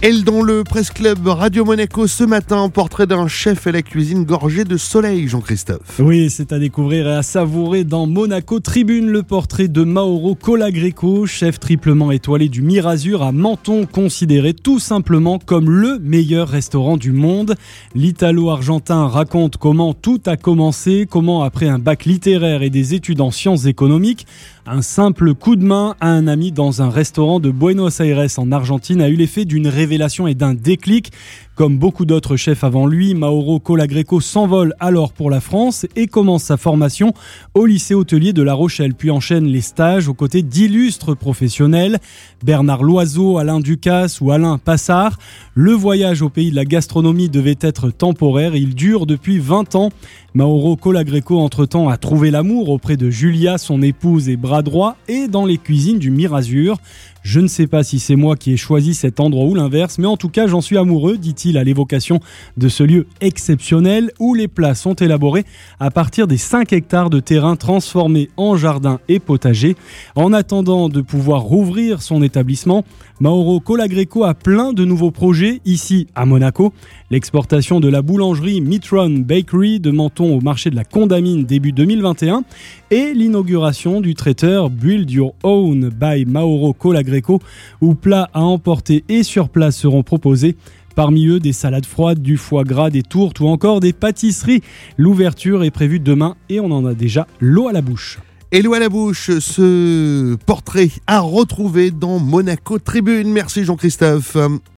Elle dans le Presse Club Radio Monaco ce matin, portrait d'un chef à la cuisine gorgé de soleil, Jean-Christophe. Oui, c'est à découvrir et à savourer dans Monaco Tribune le portrait de Mauro Colagreco, chef triplement étoilé du Mirazur à Menton, considéré tout simplement comme le meilleur restaurant du monde. L'Italo-Argentin raconte comment tout a commencé, comment après un bac littéraire et des études en sciences économiques, un simple coup de main à un ami dans un restaurant de Buenos Aires en Argentine a eu l'effet d'une révélation et d'un déclic. Comme beaucoup d'autres chefs avant lui, Mauro Colagreco s'envole alors pour la France et commence sa formation au lycée hôtelier de La Rochelle, puis enchaîne les stages aux côtés d'illustres professionnels, Bernard Loiseau, Alain Ducasse ou Alain Passard. Le voyage au pays de la gastronomie devait être temporaire, il dure depuis 20 ans. Mauro Colagreco, entre-temps, a trouvé l'amour auprès de Julia, son épouse et bras droit, et dans les cuisines du Mirazur. Je ne sais pas si c'est moi qui ai choisi cet endroit ou l'inverse, mais en tout cas j'en suis amoureux, dit-il à l'évocation de ce lieu exceptionnel où les plats sont élaborés à partir des 5 hectares de terrain transformés en jardin et potager. En attendant de pouvoir rouvrir son établissement, Mauro Colagreco a plein de nouveaux projets ici à Monaco. L'exportation de la boulangerie Mitron Bakery de Menton au marché de la Condamine début 2021 et l'inauguration du traiteur Build Your Own by Mauro Colagreco où plats à emporter et sur place seront proposés. Parmi eux, des salades froides, du foie gras, des tourtes ou encore des pâtisseries. L'ouverture est prévue demain et on en a déjà l'eau à la bouche. L'eau à la bouche, ce portrait à retrouver dans Monaco Tribune. Merci Jean-Christophe.